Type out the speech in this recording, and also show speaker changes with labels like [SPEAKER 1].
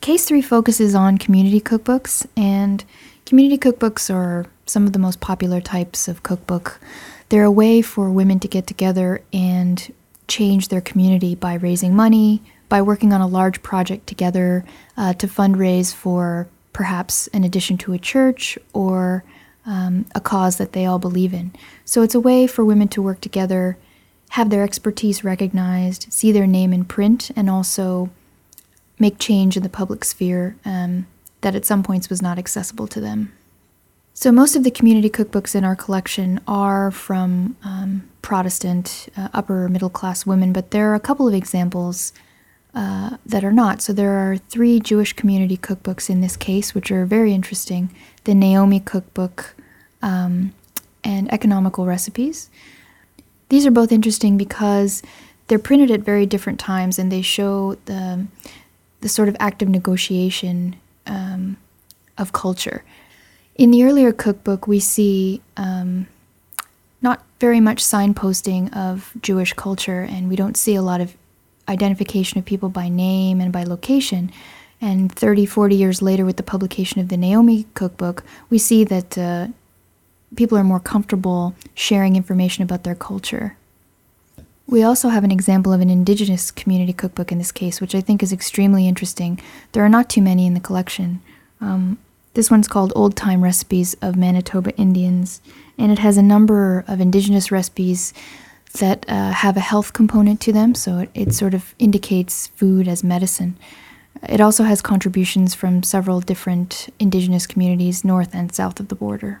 [SPEAKER 1] Case 3 focuses on community cookbooks, and community cookbooks are some of the most popular types of cookbook. They're a way for women to get together and change their community by raising money, by working on a large project together uh, to fundraise for perhaps an addition to a church or um, a cause that they all believe in. So it's a way for women to work together, have their expertise recognized, see their name in print, and also make change in the public sphere um, that at some points was not accessible to them. So, most of the community cookbooks in our collection are from um, Protestant, uh, upper middle class women, but there are a couple of examples uh, that are not. So, there are three Jewish community cookbooks in this case, which are very interesting the Naomi Cookbook um, and Economical Recipes. These are both interesting because they're printed at very different times and they show the, the sort of active negotiation um, of culture. In the earlier cookbook, we see um, not very much signposting of Jewish culture, and we don't see a lot of identification of people by name and by location. And 30, 40 years later, with the publication of the Naomi cookbook, we see that uh, people are more comfortable sharing information about their culture. We also have an example of an indigenous community cookbook in this case, which I think is extremely interesting. There are not too many in the collection. Um, this one's called Old Time Recipes of Manitoba Indians, and it has a number of indigenous recipes that uh, have a health component to them, so it, it sort of indicates food as medicine. It also has contributions from several different indigenous communities north and south of the border.